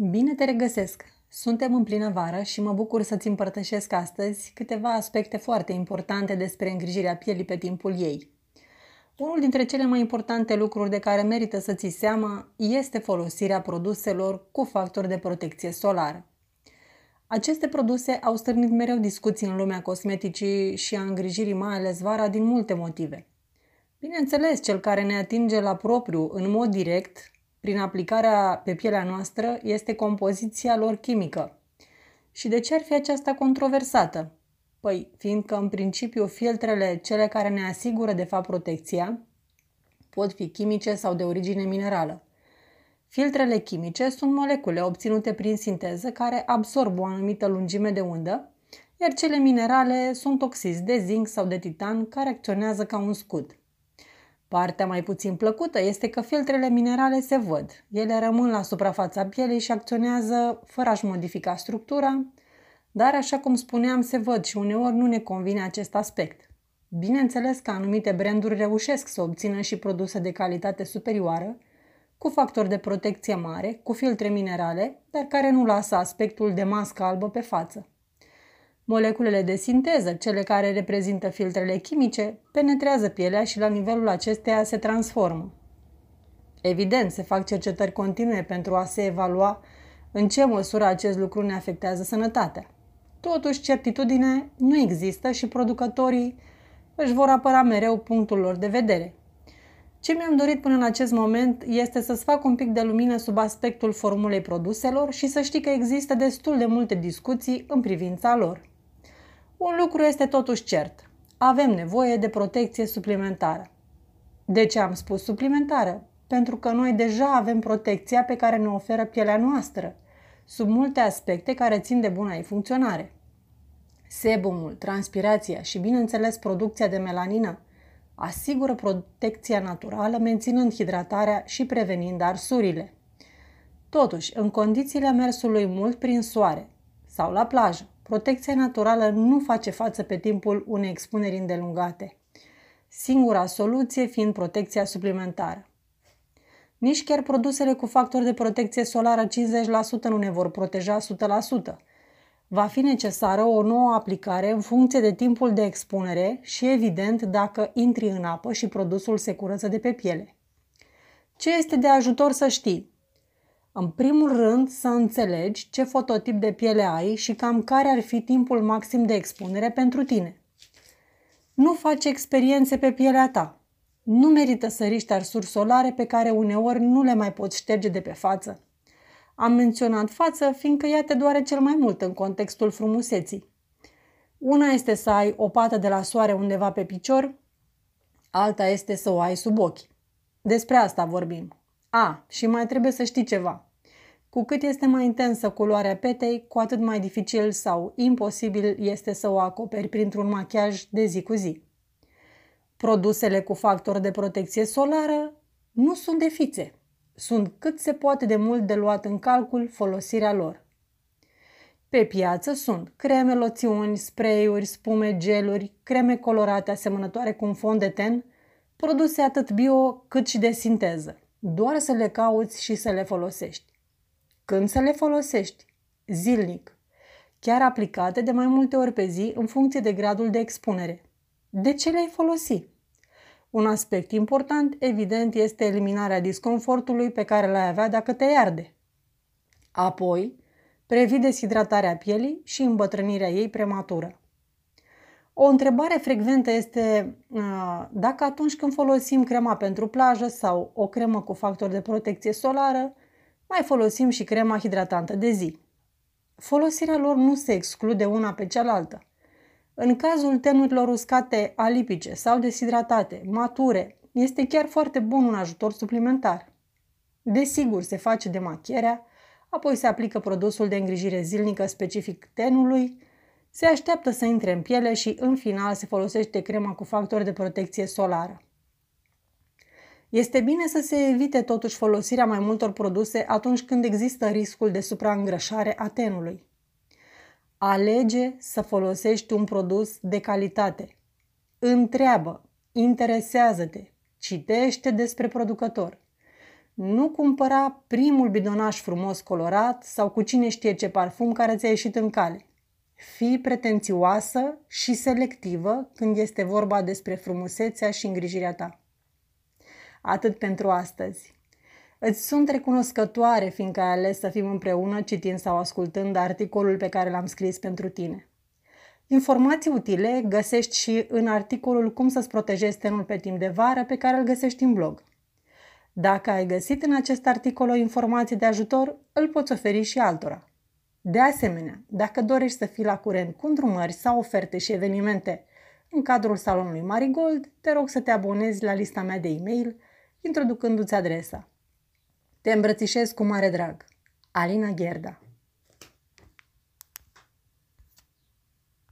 Bine te regăsesc! Suntem în plină vară și mă bucur să-ți împărtășesc astăzi câteva aspecte foarte importante despre îngrijirea pielii pe timpul ei. Unul dintre cele mai importante lucruri de care merită să ți seama este folosirea produselor cu factor de protecție solară. Aceste produse au stârnit mereu discuții în lumea cosmeticii și a îngrijirii, mai ales vara, din multe motive. Bineînțeles, cel care ne atinge la propriu, în mod direct, prin aplicarea pe pielea noastră este compoziția lor chimică. Și de ce ar fi aceasta controversată? Păi, fiindcă în principiu filtrele, cele care ne asigură de fapt protecția, pot fi chimice sau de origine minerală. Filtrele chimice sunt molecule obținute prin sinteză care absorb o anumită lungime de undă, iar cele minerale sunt oxizi de zinc sau de titan care acționează ca un scut. Partea mai puțin plăcută este că filtrele minerale se văd. Ele rămân la suprafața pielei și acționează fără a-și modifica structura, dar, așa cum spuneam, se văd și uneori nu ne convine acest aspect. Bineînțeles că anumite branduri reușesc să obțină și produse de calitate superioară, cu factori de protecție mare, cu filtre minerale, dar care nu lasă aspectul de mască albă pe față. Moleculele de sinteză, cele care reprezintă filtrele chimice, penetrează pielea și la nivelul acesteia se transformă. Evident, se fac cercetări continue pentru a se evalua în ce măsură acest lucru ne afectează sănătatea. Totuși, certitudine nu există și producătorii își vor apăra mereu punctul lor de vedere. Ce mi-am dorit până în acest moment este să-ți fac un pic de lumină sub aspectul formulei produselor și să știi că există destul de multe discuții în privința lor. Un lucru este totuși cert. Avem nevoie de protecție suplimentară. De ce am spus suplimentară? Pentru că noi deja avem protecția pe care ne oferă pielea noastră, sub multe aspecte care țin de buna ei funcționare. Sebumul, transpirația și, bineînțeles, producția de melanină asigură protecția naturală, menținând hidratarea și prevenind arsurile. Totuși, în condițiile mersului mult prin soare sau la plajă, protecția naturală nu face față pe timpul unei expuneri îndelungate, singura soluție fiind protecția suplimentară. Nici chiar produsele cu factor de protecție solară 50% nu ne vor proteja 100%. Va fi necesară o nouă aplicare în funcție de timpul de expunere și, evident, dacă intri în apă și produsul se curăță de pe piele. Ce este de ajutor să știi? În primul rând, să înțelegi ce fototip de piele ai și cam care ar fi timpul maxim de expunere pentru tine. Nu faci experiențe pe pielea ta. Nu merită să riști arsuri solare pe care uneori nu le mai poți șterge de pe față. Am menționat față fiindcă ea te doare cel mai mult în contextul frumuseții. Una este să ai o pată de la soare undeva pe picior, alta este să o ai sub ochi. Despre asta vorbim. A, și mai trebuie să știi ceva. Cu cât este mai intensă culoarea petei, cu atât mai dificil sau imposibil este să o acoperi printr-un machiaj de zi cu zi. Produsele cu factor de protecție solară nu sunt de fițe. Sunt cât se poate de mult de luat în calcul folosirea lor. Pe piață sunt creme, loțiuni, spray-uri, spume, geluri, creme colorate asemănătoare cu un fond de ten, produse atât bio cât și de sinteză. Doar să le cauți și să le folosești. Când să le folosești? Zilnic. Chiar aplicate de mai multe ori pe zi în funcție de gradul de expunere. De ce le-ai folosi? Un aspect important, evident, este eliminarea disconfortului pe care l-ai avea dacă te arde. Apoi, previi deshidratarea pielii și îmbătrânirea ei prematură. O întrebare frecventă este uh, dacă atunci când folosim crema pentru plajă sau o cremă cu factor de protecție solară, mai folosim și crema hidratantă de zi. Folosirea lor nu se exclude una pe cealaltă. În cazul tenurilor uscate alipice sau deshidratate, mature, este chiar foarte bun un ajutor suplimentar. Desigur, se face demachierea, apoi se aplică produsul de îngrijire zilnică specific tenului, se așteaptă să intre în piele și, în final, se folosește crema cu factor de protecție solară. Este bine să se evite totuși folosirea mai multor produse atunci când există riscul de supraîngrășare a tenului. Alege să folosești un produs de calitate. Întreabă, interesează-te, citește despre producător. Nu cumpăra primul bidonaj frumos colorat sau cu cine știe ce parfum care ți-a ieșit în cale. Fii pretențioasă și selectivă când este vorba despre frumusețea și îngrijirea ta. Atât pentru astăzi. Îți sunt recunoscătoare fiindcă ai ales să fim împreună citind sau ascultând articolul pe care l-am scris pentru tine. Informații utile găsești și în articolul Cum să-ți protejezi tenul pe timp de vară pe care îl găsești în blog. Dacă ai găsit în acest articol o informație de ajutor, îl poți oferi și altora. De asemenea, dacă dorești să fii la curent cu îndrumări sau oferte și evenimente în cadrul salonului Marigold, te rog să te abonezi la lista mea de e-mail introducându-ți adresa. Te îmbrățișez cu mare drag. Alina Gherda